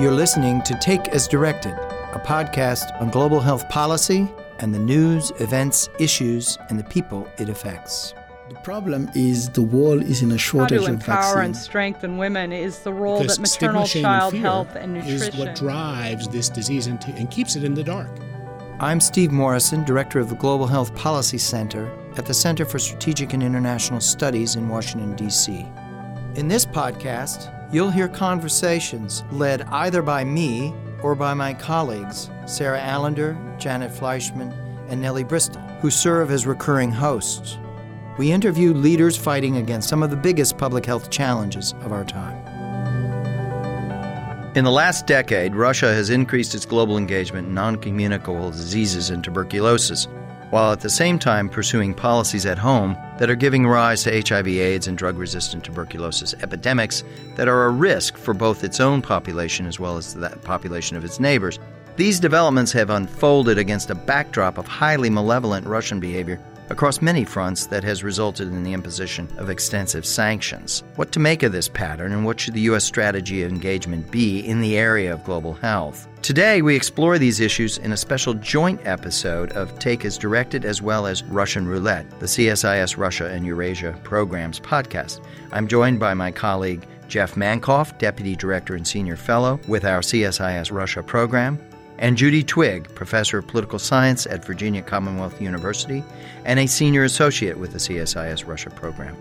You're listening to Take as Directed, a podcast on global health policy and the news, events, issues, and the people it affects. The problem is the world is in a shortage How to of empower vaccines. and strengthen women is the role Because that maternal shame, child and fear health and nutrition is what drives this disease and, and keeps it in the dark. I'm Steve Morrison, Director of the Global Health Policy Center at the Center for Strategic and International Studies in Washington, D.C. In this podcast, you'll hear conversations led either by me or by my colleagues, Sara Allinder, Janet Fleischman, and Nellie Bristol, who serve as recurring hosts. We interview leaders fighting against some of the biggest public health challenges of our time. In the last decade, Russia has increased its global engagement in non communicable diseases and tuberculosis, while at the same time pursuing policies at home that are giving rise to HIV, AIDS, and drug resistant tuberculosis epidemics that are a risk for both its own population as well as the population of its neighbors. These developments have unfolded against a backdrop of highly malevolent Russian behavior across many fronts that has resulted in the imposition of extensive sanctions. What to make of this pattern and what should the U.S. strategy of engagement be in the area of global health? Today, we explore these issues in a special joint episode of Take as Directed as well as Russian Roulette, the CSIS Russia and Eurasia Programs podcast. I'm joined by my colleague Jeff Mankoff, Deputy Director and Senior Fellow with our CSIS Russia program, and Judy Twigg, Professor of Political Science at Virginia Commonwealth University and a Senior Associate with the CSIS Russia program.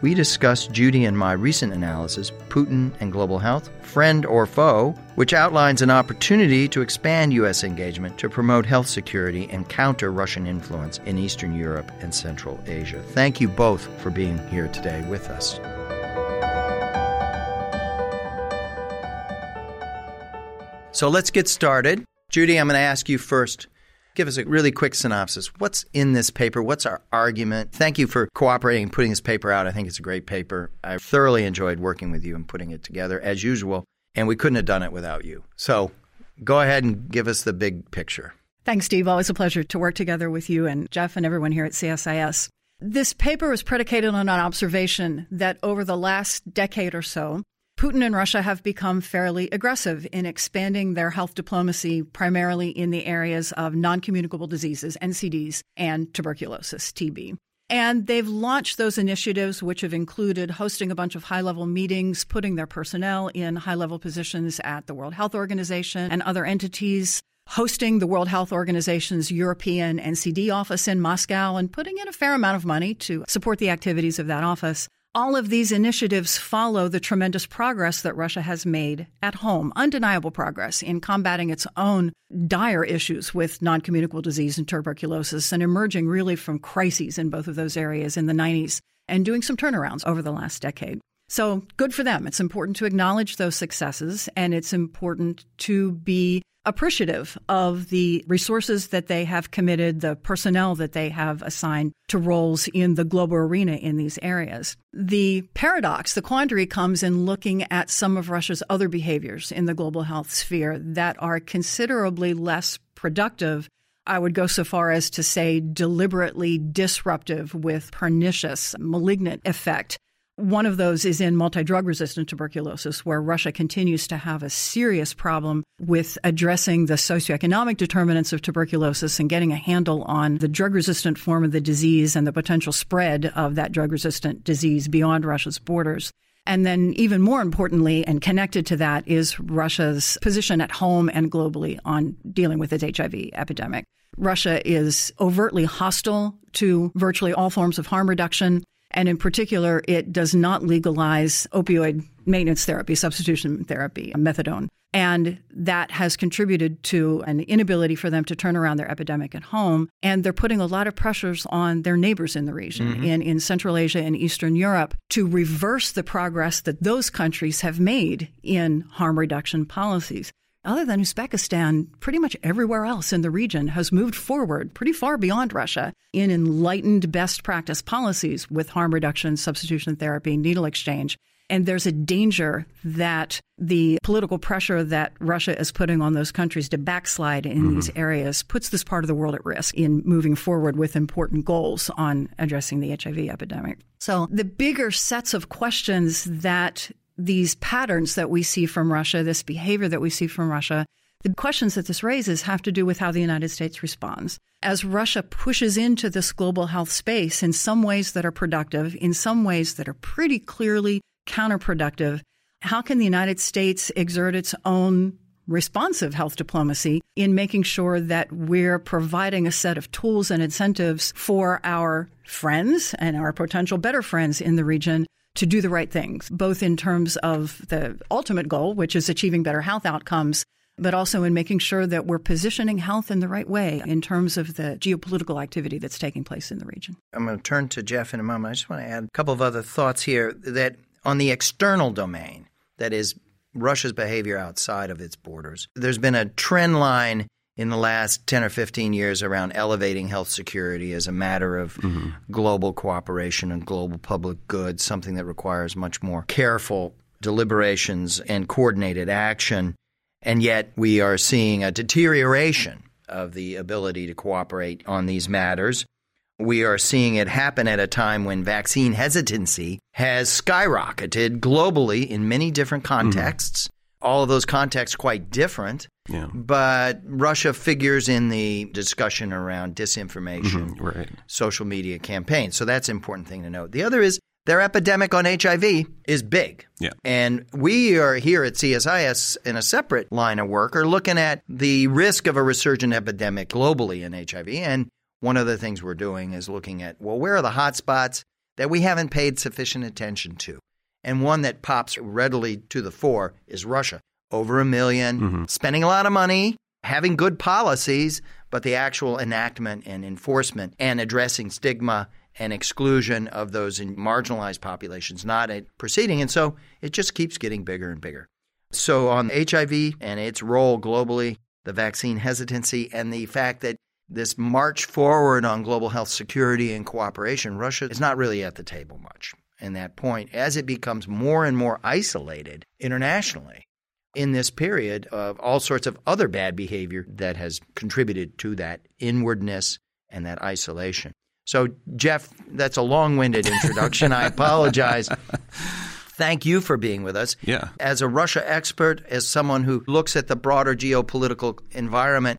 We discuss Judy and my recent analysis, Putin and Global Health, Friend or Foe, which outlines an opportunity to expand U.S. engagement to promote health security and counter Russian influence in Eastern Europe and Central Asia. Thank you both for being here today with us. So let's get started. Judy, I'm going to ask you first. Give us a really quick synopsis. What's in this paper? What's our argument? Thank you for cooperating and putting this paper out. I think it's a great paper. I thoroughly enjoyed working with you and putting it together, as usual, and we couldn't have done it without you. So go ahead and give us the big picture. Thanks, Steve. Always a pleasure to work together with you and Jeff and everyone here at CSIS. This paper was predicated on an observation that over the last decade or so, Putin and Russia have become fairly aggressive in expanding their health diplomacy, primarily in the areas of non communicable diseases, NCDs, and tuberculosis, TB. And they've launched those initiatives, which have included hosting a bunch of high level meetings, putting their personnel in high level positions at the World Health Organization and other entities, hosting the World Health Organization's European NCD office in Moscow, and putting in a fair amount of money to support the activities of that office. All of these initiatives follow the tremendous progress that Russia has made at home, undeniable progress in combating its own dire issues with non communicable disease and tuberculosis, and emerging really from crises in both of those areas in the 90s and doing some turnarounds over the last decade. So good for them. It's important to acknowledge those successes, and it's important to be appreciative of the resources that they have committed, the personnel that they have assigned to roles in the global arena in these areas. The paradox, the quandary comes in looking at some of Russia's other behaviors in the global health sphere that are considerably less productive. I would go so far as to say deliberately disruptive with pernicious, malignant effect. One of those is in multi drug resistant tuberculosis, where Russia continues to have a serious problem with addressing the socioeconomic determinants of tuberculosis and getting a handle on the drug resistant form of the disease and the potential spread of that drug resistant disease beyond Russia's borders. And then, even more importantly, and connected to that, is Russia's position at home and globally on dealing with its HIV epidemic. Russia is overtly hostile to virtually all forms of harm reduction. And in particular, it does not legalize opioid maintenance therapy, substitution therapy, methadone. And that has contributed to an inability for them to turn around their epidemic at home. And they're putting a lot of pressures on their neighbors in the region, mm-hmm. in, in Central Asia and Eastern Europe, to reverse the progress that those countries have made in harm reduction policies other than Uzbekistan, pretty much everywhere else in the region has moved forward pretty far beyond Russia in enlightened best practice policies with harm reduction, substitution therapy, needle exchange. And there's a danger that the political pressure that Russia is putting on those countries to backslide in mm-hmm. these areas puts this part of the world at risk in moving forward with important goals on addressing the HIV epidemic. So the bigger sets of questions that these patterns that we see from Russia, this behavior that we see from Russia, the questions that this raises have to do with how the United States responds. As Russia pushes into this global health space in some ways that are productive, in some ways that are pretty clearly counterproductive, how can the United States exert its own responsive health diplomacy in making sure that we're providing a set of tools and incentives for our friends and our potential better friends in the region to do the right things, both in terms of the ultimate goal, which is achieving better health outcomes, but also in making sure that we're positioning health in the right way in terms of the geopolitical activity that's taking place in the region. I'm going to turn to Jeff in a moment. I just want to add a couple of other thoughts here that on the external domain, that is Russia's behavior outside of its borders. There's been a trend line in the last 10 or 15 years around elevating health security as a matter of mm-hmm. global cooperation and global public good, something that requires much more careful deliberations and coordinated action. And yet we are seeing a deterioration of the ability to cooperate on these matters. We are seeing it happen at a time when vaccine hesitancy has skyrocketed globally in many different mm-hmm. contexts. Mm-hmm. All of those contexts quite different. Yeah. But Russia figures in the discussion around disinformation, mm-hmm, right. social media campaigns. So that's an important thing to note. The other is their epidemic on HIV is big. Yeah. And we are here at CSIS in a separate line of work are looking at the risk of a resurgent epidemic globally in HIV. And one of the things we're doing is looking at, well, where are the hot spots that we haven't paid sufficient attention to? And one that pops readily to the fore is Russia. Over a 1000000 mm-hmm. spending a lot of money, having good policies, but the actual enactment and enforcement and addressing stigma and exclusion of those in marginalized populations not proceeding. And so it just keeps getting bigger and bigger. So, on HIV and its role globally, the vaccine hesitancy, and the fact that this march forward on global health security and cooperation, Russia is not really at the table much in that point as it becomes more and more isolated internationally in this period of all sorts of other bad behavior that has contributed to that inwardness and that isolation. So, Jeff, that's a long winded introduction. I apologize. Thank you for being with us. Yeah. As a Russia expert, as someone who looks at the broader geopolitical environment,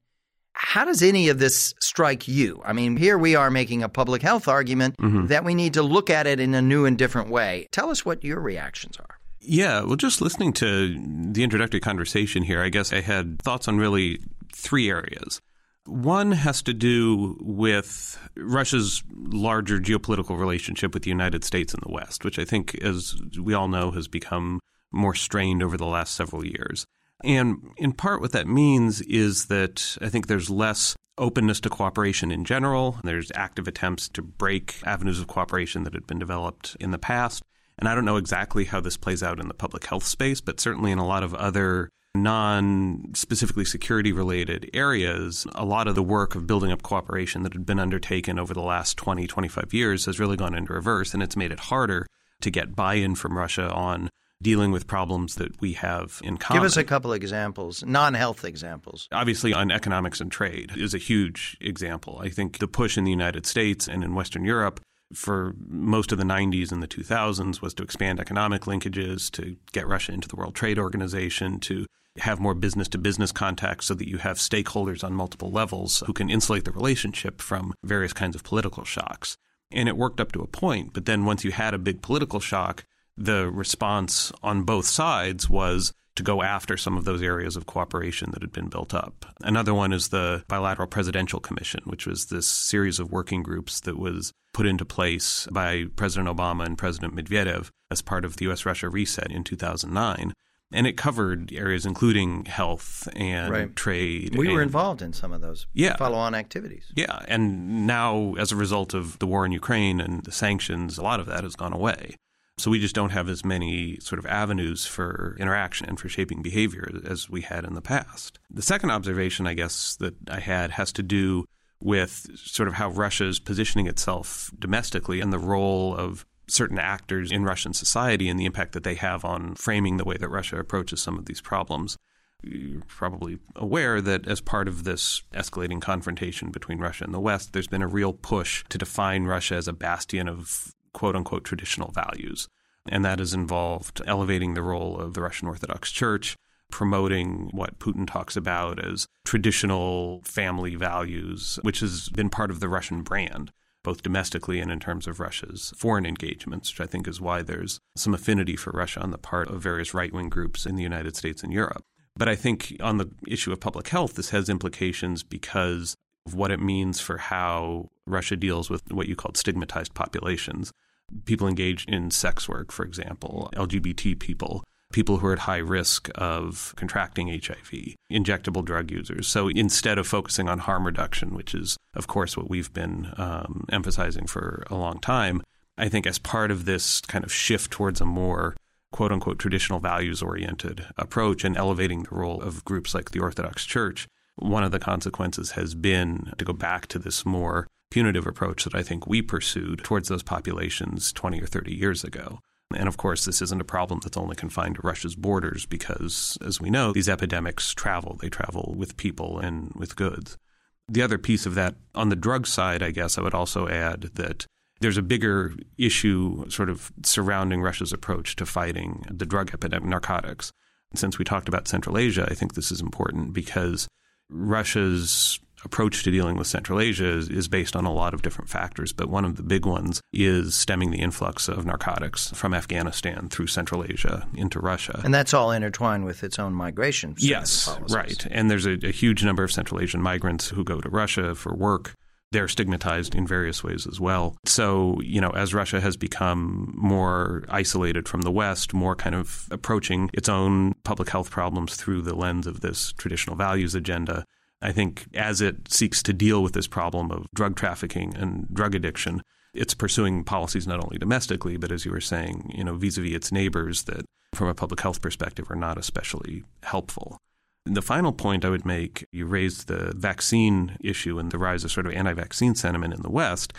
how does any of this strike you? I mean, here we are making a public health argument mm-hmm. that we need to look at it in a new and different way. Tell us what your reactions are. Yeah, well, just listening to the introductory conversation here, I guess I had thoughts on really three areas. One has to do with Russia's larger geopolitical relationship with the United States and the West, which I think, as we all know, has become more strained over the last several years. And in part, what that means is that I think there's less openness to cooperation in general. There's active attempts to break avenues of cooperation that had been developed in the past. And I don't know exactly how this plays out in the public health space, but certainly in a lot of other non specifically security related areas, a lot of the work of building up cooperation that had been undertaken over the last 20, 25 years has really gone into reverse. And it's made it harder to get buy in from Russia on dealing with problems that we have in common. Give us a couple of examples, non health examples. Obviously, on economics and trade is a huge example. I think the push in the United States and in Western Europe for most of the 90s and the 2000s was to expand economic linkages, to get Russia into the World Trade Organization, to have more business to business contacts so that you have stakeholders on multiple levels who can insulate the relationship from various kinds of political shocks. And it worked up to a point, but then once you had a big political shock, the response on both sides was to go after some of those areas of cooperation that had been built up. Another one is the Bilateral Presidential Commission, which was this series of working groups that was put into place by President Obama and President Medvedev as part of the US Russia reset in 2009. And it covered areas including health and right. trade. We and, were involved in some of those yeah, follow on activities. Yeah. And now, as a result of the war in Ukraine and the sanctions, a lot of that has gone away. So we just don't have as many sort of avenues for interaction and for shaping behavior as we had in the past. The second observation, I guess, that I had has to do with sort of how Russia is positioning itself domestically and the role of certain actors in Russian society and the impact that they have on framing the way that Russia approaches some of these problems. You're probably aware that as part of this escalating confrontation between Russia and the West, there's been a real push to define Russia as a bastion of quote unquote traditional values. And that has involved elevating the role of the Russian Orthodox Church, promoting what Putin talks about as traditional family values, which has been part of the Russian brand, both domestically and in terms of Russia's foreign engagements, which I think is why there's some affinity for Russia on the part of various right wing groups in the United States and Europe. But I think on the issue of public health, this has implications because of what it means for how Russia deals with what you called stigmatized populations. People engaged in sex work, for example, LGBT people, people who are at high risk of contracting HIV, injectable drug users. So instead of focusing on harm reduction, which is, of course, what we've been um, emphasizing for a long time, I think as part of this kind of shift towards a more quote unquote traditional values oriented approach and elevating the role of groups like the Orthodox Church, one of the consequences has been to go back to this more punitive approach that I think we pursued towards those populations 20 or 30 years ago. And of course, this isn't a problem that's only confined to Russia's borders because, as we know, these epidemics travel. They travel with people and with goods. The other piece of that, on the drug side, I guess I would also add that there's a bigger issue sort of surrounding Russia's approach to fighting the drug epidemic, narcotics. Since we talked about Central Asia, I think this is important because Russia's approach to dealing with Central Asia is, is, based on a lot of different factors, but one of the big ones is stemming the influx of narcotics from Afghanistan through Central Asia into Russia. And that's all intertwined with its own migration. Yes, policies. right. And there's a, a huge number of Central Asian migrants who go to Russia for work they're stigmatized in various ways as well. So, you know, as Russia has become more isolated from the West, more kind of approaching its own public health problems through the lens of this traditional values agenda, I think as it seeks to deal with this problem of drug trafficking and drug addiction, it's pursuing policies not only domestically, but as you were saying, you know, vis-a-vis its neighbors that from a public health perspective are not especially helpful. The final point I would make, you raised the vaccine issue and the rise of sort of anti vaccine sentiment in the West.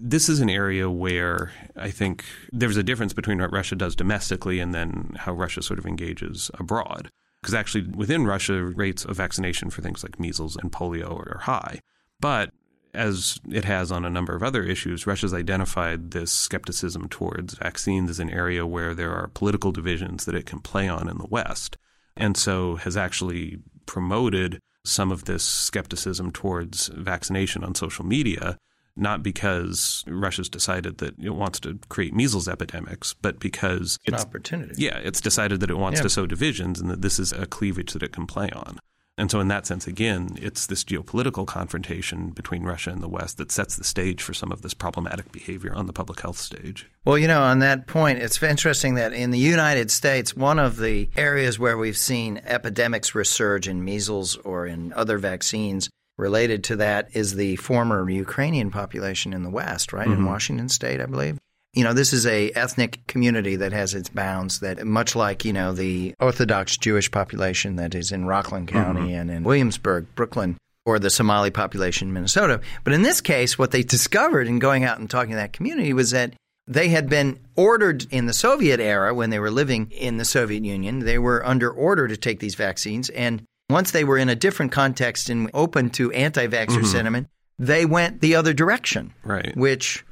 This is an area where I think there's a difference between what Russia does domestically and then how Russia sort of engages abroad. Because actually, within Russia, rates of vaccination for things like measles and polio are high. But as it has on a number of other issues, Russia's identified this skepticism towards vaccines as an area where there are political divisions that it can play on in the West and so has actually promoted some of this skepticism towards vaccination on social media, not because Russia's decided that it wants to create measles epidemics, but because it's, it's an opportunity. Yeah, it's decided that it wants yeah. to sow divisions and that this is a cleavage that it can play on. And so, in that sense, again, it's this geopolitical confrontation between Russia and the West that sets the stage for some of this problematic behavior on the public health stage. Well, you know, on that point, it's interesting that in the United States, one of the areas where we've seen epidemics resurge in measles or in other vaccines related to that is the former Ukrainian population in the West, right? Mm-hmm. In Washington state, I believe you know, this is a ethnic community that has its bounds that much like, you know, the Orthodox Jewish population that is in Rockland County mm-hmm. and in Williamsburg, Brooklyn, or the Somali population in Minnesota. But in this case, what they discovered in going out and talking to that community was that they had been ordered in the Soviet era when they were living in the Soviet Union. They were under order to take these vaccines. And once they were in a different context and open to anti vaxxer mm-hmm. sentiment, they went the other direction. Right. Which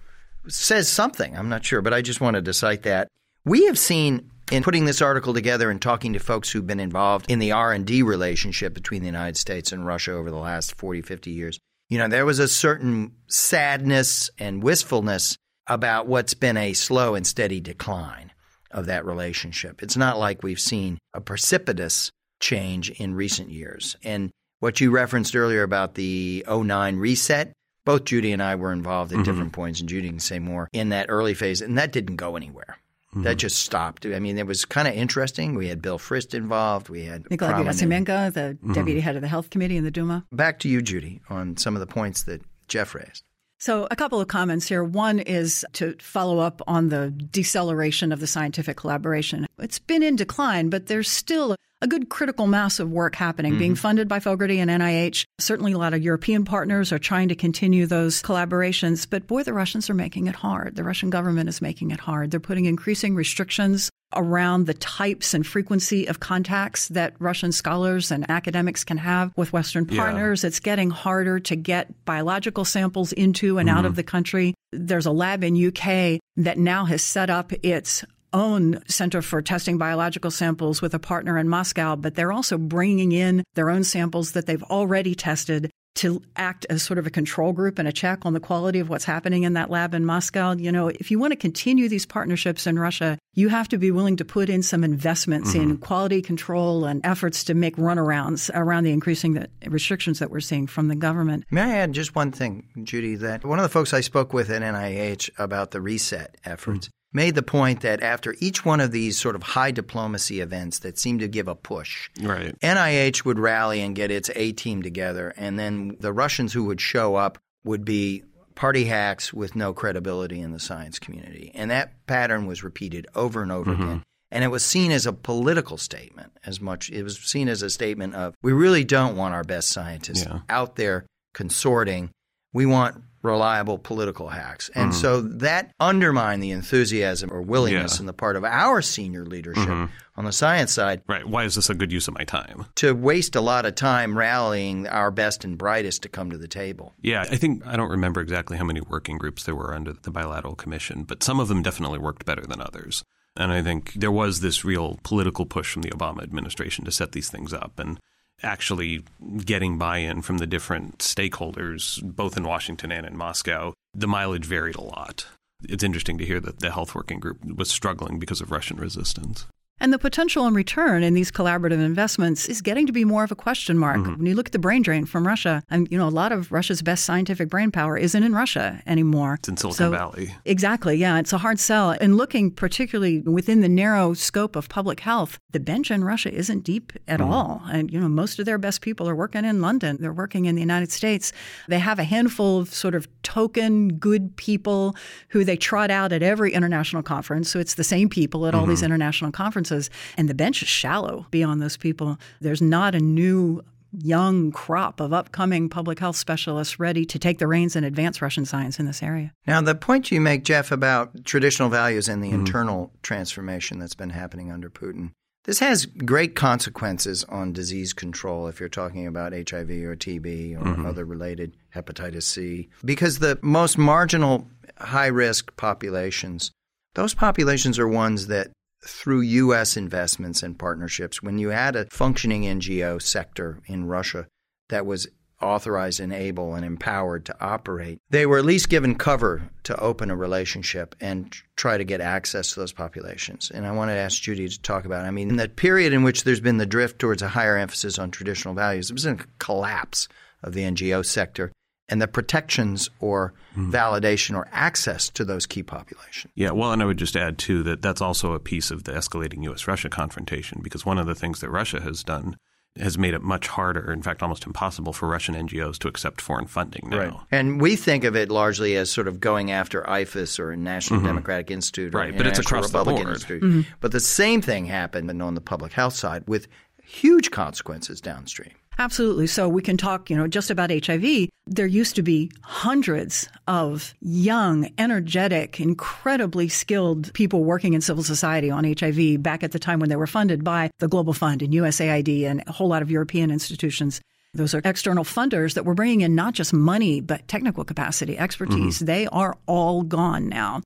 says something. I'm not sure, but I just wanted to cite that. We have seen in putting this article together and talking to folks who've been involved in the R&D relationship between the United States and Russia over the last 40, 50 years. You know, there was a certain sadness and wistfulness about what's been a slow and steady decline of that relationship. It's not like we've seen a precipitous change in recent years. And what you referenced earlier about the 09 reset, both Judy and I were involved at mm-hmm. different points, and Judy can say more in that early phase, and that didn't go anywhere. Mm-hmm. That just stopped. I mean, it was kind of interesting. We had Bill Frist involved. We had Nikolai Gerasimenko, the mm-hmm. deputy head of the health committee in the Duma. Back to you, Judy, on some of the points that Jeff raised. So, a couple of comments here. One is to follow up on the deceleration of the scientific collaboration. It's been in decline, but there's still a good critical mass of work happening, mm-hmm. being funded by Fogarty and NIH. Certainly, a lot of European partners are trying to continue those collaborations. But boy, the Russians are making it hard. The Russian government is making it hard. They're putting increasing restrictions around the types and frequency of contacts that Russian scholars and academics can have with Western partners. Yeah. It's getting harder to get biological samples into and mm-hmm. out of the country. There's a lab in UK that now has set up its own Center for Testing Biological Samples with a partner in Moscow, but they're also bringing in their own samples that they've already tested to act as sort of a control group and a check on the quality of what's happening in that lab in Moscow. You know, if you want to continue these partnerships in Russia, you have to be willing to put in some investments mm-hmm. in quality control and efforts to make runarounds around the increasing restrictions that we're seeing from the government. May I add just one thing, Judy, that one of the folks I spoke with at NIH about the reset efforts. Mm-hmm made the point that after each one of these sort of high diplomacy events that seemed to give a push, right. NIH would rally and get its A team together, and then the Russians who would show up would be party hacks with no credibility in the science community. And that pattern was repeated over and over mm-hmm. again. And it was seen as a political statement as much it was seen as a statement of we really don't want our best scientists yeah. out there consorting. We want reliable political hacks. And mm-hmm. so that undermined the enthusiasm or willingness yeah. on the part of our senior leadership mm-hmm. on the science side. Right. Why is this a good use of my time? To waste a lot of time rallying our best and brightest to come to the table. Yeah. I think I don't remember exactly how many working groups there were under the bilateral commission, but some of them definitely worked better than others. And I think there was this real political push from the Obama administration to set these things up. And actually getting buy in from the different stakeholders, both in Washington and in Moscow, the mileage varied a lot. It's interesting to hear that the health working group was struggling because of Russian resistance. And the potential in return in these collaborative investments is getting to be more of a question mark. Mm-hmm. When you look at the brain drain from Russia, and you know, a lot of Russia's best scientific brain power isn't in Russia anymore. It's in Silicon so, Valley. Exactly. Yeah. It's a hard sell. And looking particularly within the narrow scope of public health, the bench in Russia isn't deep at mm-hmm. all. And, you know, most of their best people are working in London. They're working in the United States. They have a handful of sort of token good people who they trot out at every international conference. So it's the same people at all mm-hmm. these international conferences. And the bench is shallow beyond those people. There's not a new young crop of upcoming public health specialists ready to take the reins and advance Russian science in this area. Now, the point you make, Jeff, about traditional values and the mm-hmm. internal transformation that's been happening under Putin, this has great consequences on disease control if you're talking about HIV or TB or mm-hmm. other related hepatitis C, because the most marginal high risk populations, those populations are ones that through U.S. investments and partnerships, when you had a functioning NGO sector in Russia that was authorized and able and empowered to operate, they were at least given cover to open a relationship and try to get access to those populations. And I wanted to ask Judy to talk about. It. I mean, in that period in which there's been the drift towards a higher emphasis on traditional values, there was a collapse of the NGO sector and the protections or mm. validation or access to those key populations. Yeah, well, and I would just add too that that's also a piece of the escalating U.S.-Russia confrontation because one of the things that Russia has done has made it much harder, in fact, almost impossible for Russian NGOs to accept foreign funding now. Right. And we think of it largely as sort of going after IFES or National mm-hmm. Democratic Institute or right, but it's across Republican the board. Institute. Mm-hmm. But the same thing happened on the public health side with huge consequences downstream. Absolutely. So we can talk, you know, just about HIV. There used to be hundreds of young, energetic, incredibly skilled people working in civil society on HIV back at the time when they were funded by the Global Fund and USAID and a whole lot of European institutions. Those are external funders that were bringing in not just money, but technical capacity, expertise. Mm-hmm. They are all gone now.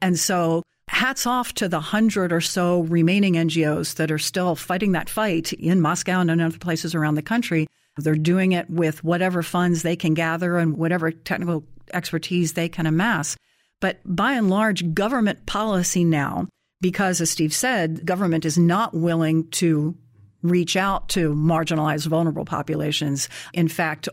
And so hats off to the hundred or so remaining NGOs that are still fighting that fight in Moscow and in other places around the country. They're doing it with whatever funds they can gather and whatever technical expertise they can amass. But by and large, government policy now, because as Steve said, government is not willing to reach out to marginalized, vulnerable populations. In fact,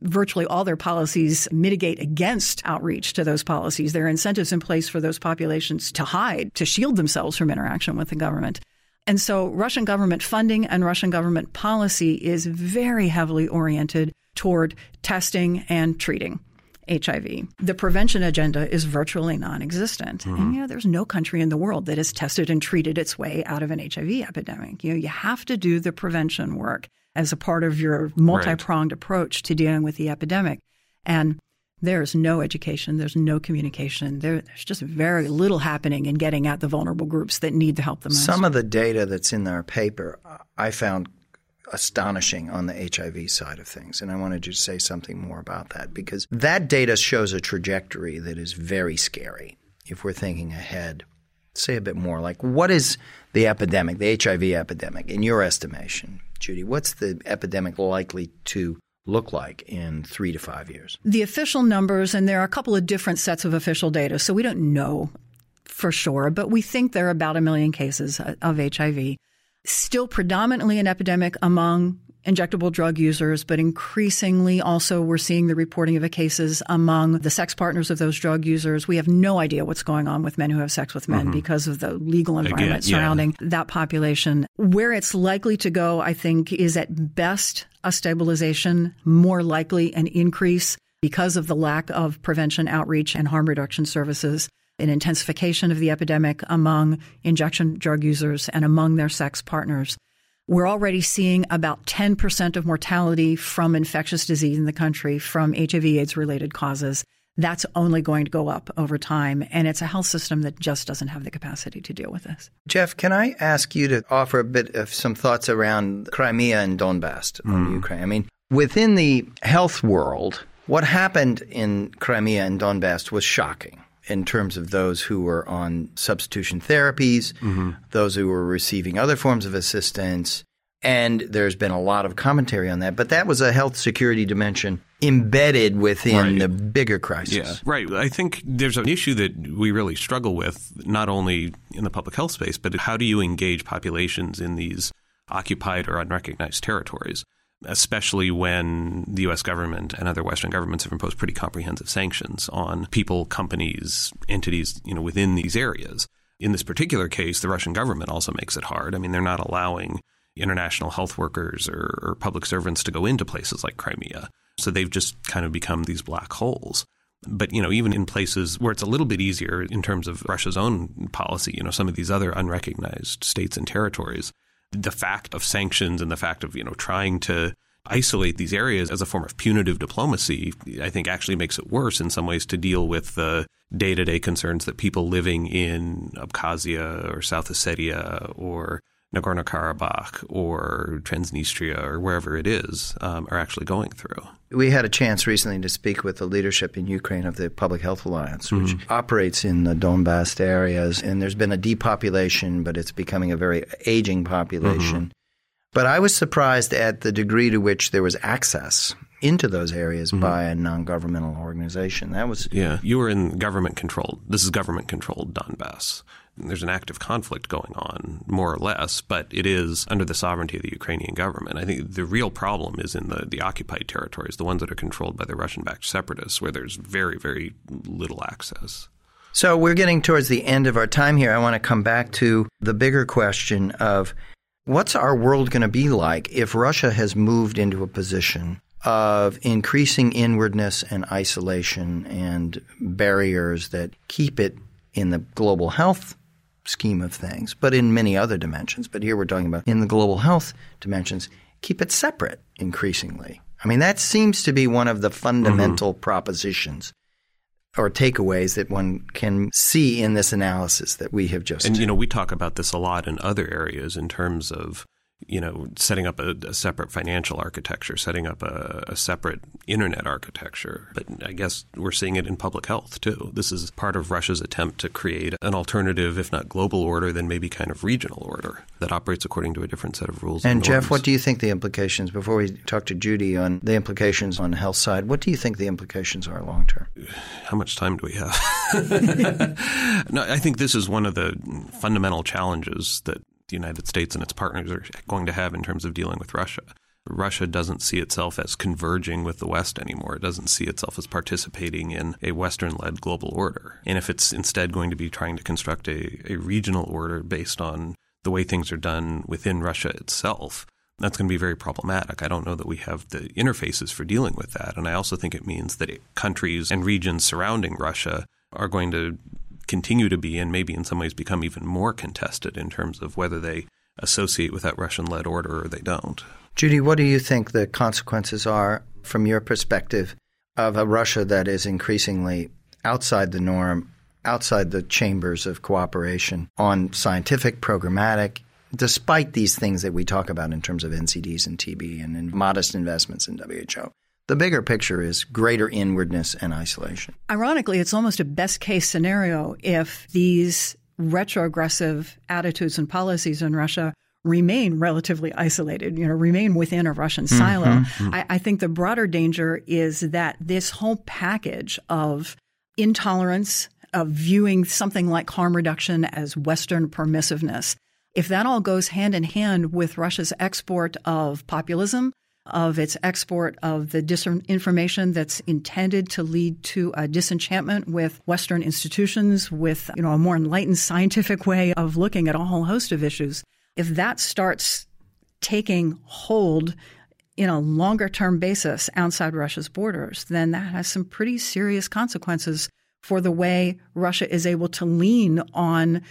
virtually all their policies mitigate against outreach to those policies. There are incentives in place for those populations to hide, to shield themselves from interaction with the government. And so Russian government funding and Russian government policy is very heavily oriented toward testing and treating. HIV. The prevention agenda is virtually non existent. Mm-hmm. And you know, there's no country in the world that has tested and treated its way out of an HIV epidemic. You know, you have to do the prevention work as a part of your multi pronged right. approach to dealing with the epidemic. And there's no education, there's no communication, there, there's just very little happening in getting at the vulnerable groups that need the help the most. Some of the data that's in our paper I found astonishing on the HIV side of things. And I wanted you to say something more about that because that data shows a trajectory that is very scary if we're thinking ahead say a bit more. Like, what is the epidemic, the HIV epidemic, in your estimation, Judy? What's the epidemic likely to look like in three to five years? The official numbers, and there are a couple of different sets of official data, so we don't know for sure, but we think there are about a million cases of HIV. Still predominantly an epidemic among injectable drug users, but increasingly also we're seeing the reporting of cases among the sex partners of those drug users. We have no idea what's going on with men who have sex with men mm-hmm. because of the legal environment Again, surrounding yeah. that population. Where it's likely to go, I think, is at best a stabilization, more likely an increase because of the lack of prevention outreach and harm reduction services an intensification of the epidemic among injection drug users and among their sex partners. We're already seeing about 10% of mortality from infectious disease in the country from HIV AIDS related causes. That's only going to go up over time. And it's a health system that just doesn't have the capacity to deal with this. Jeff, can I ask you to offer a bit of some thoughts around Crimea and Donbass mm. Ukraine? I mean, within the health world, what happened in Crimea and Donbass was shocking in terms of those who were on substitution therapies, mm-hmm. those who were receiving other forms of assistance. And there's been a lot of commentary on that, but that was a health security dimension embedded within right. the bigger crisis. Yeah, right. I think there's an issue that we really struggle with, not only in the public health space, but how do you engage populations in these occupied or unrecognized territories? Especially when the U.S. government and other Western governments have imposed pretty comprehensive sanctions on people, companies, entities, you know, within these areas. In this particular case, the Russian government also makes it hard. I mean, they're not allowing international health workers or, or public servants to go into places like Crimea. So they've just kind of become these black holes. But, you know, even in places where it's a little bit easier in terms of Russia's own policy, you know, some of these other unrecognized states and territories, the fact of sanctions and the fact of, you know, trying to isolate these areas as a form of punitive diplomacy, I think actually makes it worse in some ways to deal with the day to day concerns that people living in Abkhazia or South Ossetia or Nagorno Karabakh or Transnistria or wherever it is um, are actually going through. We had a chance recently to speak with the leadership in Ukraine of the Public Health Alliance, which mm-hmm. operates in the Donbass areas. And there's been a depopulation, but it's becoming a very aging population. Mm-hmm. But I was surprised at the degree to which there was access into those areas mm-hmm. by a non-governmental organization. That was yeah. You were in government controlled. This is government controlled Donbass. There's an active conflict going on, more or less, but it is under the sovereignty of the Ukrainian government. I think the real problem is in the, the occupied territories, the ones that are controlled by the Russian backed separatists, where there's very, very little access. So we're getting towards the end of our time here. I want to come back to the bigger question of what's our world going to be like if Russia has moved into a position of increasing inwardness and isolation and barriers that keep it in the global health scheme of things, but in many other dimensions. But here we're talking about in the global health dimensions, keep it separate increasingly. I mean, that seems to be one of the fundamental mm-hmm. propositions or takeaways that one can see in this analysis that we have just. And, you know, we talk about this a lot in other areas in terms of you know, setting up a, a separate financial architecture, setting up a, a, separate internet architecture. But I guess we're seeing it in public health too. This is part of Russia's attempt to create an alternative, if not global order, then maybe kind of regional order that operates according to a different set of rules. And, and Jeff, what do you think the implications? Before we talk to Judy on the implications on the health side, what do you think the implications are long term? How much time do we have? no, I think this is one of the fundamental challenges that the United States and its partners are going to have in terms of dealing with Russia. Russia doesn't see itself as converging with the West anymore. It doesn't see itself as participating in a Western led global order. And if it's instead going to be trying to construct a, a regional order based on the way things are done within Russia itself, that's going to be very problematic. I don't know that we have the interfaces for dealing with that. And I also think it means that countries and regions surrounding Russia are going to continue to be, and maybe in some ways become even more contested in terms of whether they associate with that Russian led order or they don't. Judy, what do you think the consequences are from your perspective of a Russia that is increasingly outside the norm, outside the chambers of cooperation on scientific, programmatic, despite these things that we talk about in terms of NCDs and TB and in modest investments in WHO? The bigger picture is greater inwardness and isolation. Ironically, it's almost a best case scenario if these retrogressive attitudes and policies in Russia remain relatively isolated, you know, remain within a Russian silo. Mm-hmm. I, I think the broader danger is that this whole package of intolerance, of viewing something like harm reduction as Western permissiveness, if that all goes hand in hand with Russia's export of populism, of its export of the disinformation that's intended to lead to a disenchantment with Western institutions, with you know a more enlightened scientific way of looking at a whole host of issues. If that starts taking hold in a longer term basis outside Russia's borders, then that has some pretty serious consequences for the way Russia is able to lean on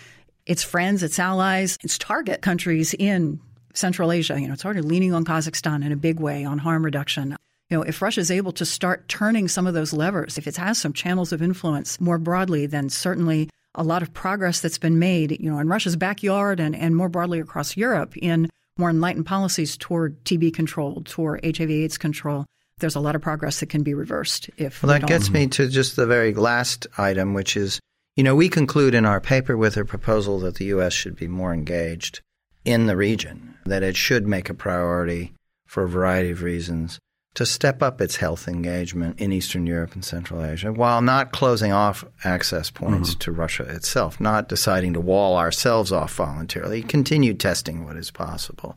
its friends, its allies, its target countries in Central Asia. You know, it's already leaning on Kazakhstan in a big way on harm reduction. You know, if Russia is able to start turning some of those levers, if it has some channels of influence more broadly, then certainly a lot of progress that's been made, you know, in Russia's backyard and, and more broadly across Europe in more enlightened policies toward TB control, toward HIV/AIDS control. There's a lot of progress that can be reversed if. Well, that gets me to just the very last item, which is, you know, we conclude in our paper with a proposal that the U.S. should be more engaged in the region, that it should make a priority for a variety of reasons to step up its health engagement in Eastern Europe and Central Asia while not closing off access points mm-hmm. to Russia itself, not deciding to wall ourselves off voluntarily, continue testing what is possible.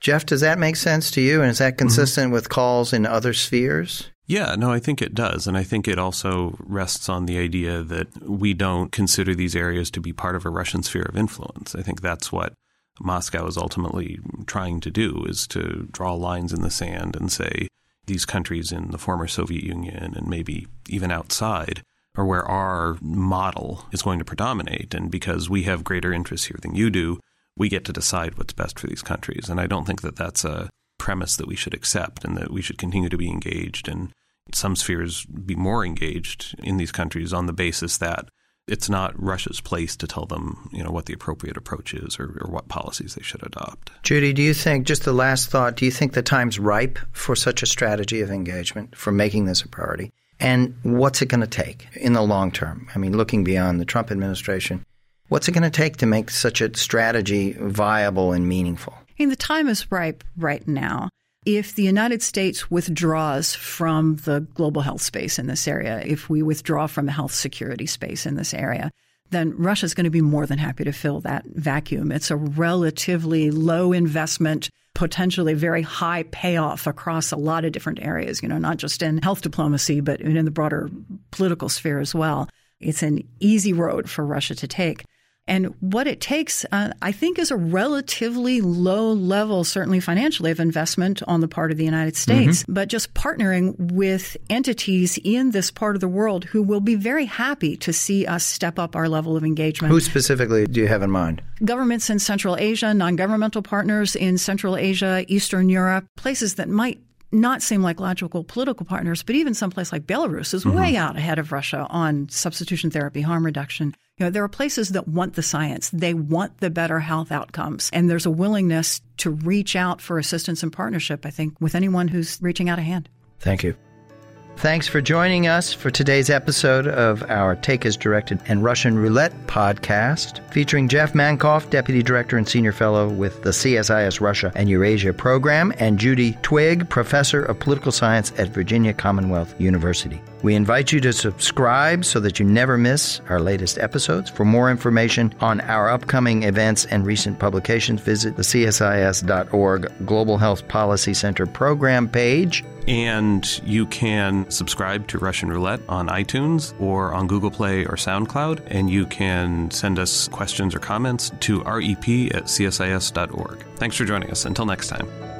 Jeff, does that make sense to you? And is that mm-hmm. consistent mm-hmm. with calls in other spheres? Yeah, no, I think it does. And I think it also rests on the idea that we don't consider these areas to be part of a Russian sphere of influence. I think that's what Moscow is ultimately trying to do is to draw lines in the sand and say these countries in the former Soviet Union and maybe even outside are where our model is going to predominate. And because we have greater interests here than you do, we get to decide what's best for these countries. And I don't think that that's a premise that we should accept and that we should continue to be engaged and some spheres be more engaged in these countries on the basis that it's not Russia's place to tell them, you know, what the appropriate approach is or, or, what policies they should adopt. Judy, do you think, just the last thought, do you think the time's ripe for such a strategy of engagement, for making this a priority? And what's it going to take in the long term? I mean, looking beyond the Trump administration, what's it going to take to make such a strategy viable and meaningful? I mean, the time is ripe right now if the United States withdraws from the global health space in this area, if we withdraw from the health security space in this area, then Russia is going to be more than happy to fill that vacuum. It's a relatively low investment, potentially very high payoff across a lot of different areas, you know, not just in health diplomacy, but in the broader political sphere as well. It's an easy road for Russia to take. And what it takes, uh, I think, is a relatively low level, certainly financially, of investment on the part of the United States, mm-hmm. but just partnering with entities in this part of the world who will be very happy to see us step up our level of engagement. Who specifically do you have in mind? Governments in Central Asia, non governmental partners in Central Asia, Eastern Europe, places that might not seem like logical political partners, but even someplace like Belarus is mm-hmm. way out ahead of Russia on substitution therapy, harm reduction. You know, there are places that want the science. They want the better health outcomes. And there's a willingness to reach out for assistance and partnership, I think, with anyone who's reaching out a hand. Thank you. Thanks for joining us for today's episode of our Take as Directed and Russian Roulette podcast, featuring Jeff Mankoff, Deputy Director and Senior Fellow with the CSIS Russia and Eurasia Program, and Judy Twigg, Professor of Political Science at Virginia Commonwealth University. We invite you to subscribe so that you never miss our latest episodes. For more information on our upcoming events and recent publications, visit the CSIS.org Global Health Policy Center program page. And you can subscribe to Russian Roulette on iTunes or on Google Play or SoundCloud. And you can send us questions or comments to rep at csis.org. Thanks for joining us. Until next time.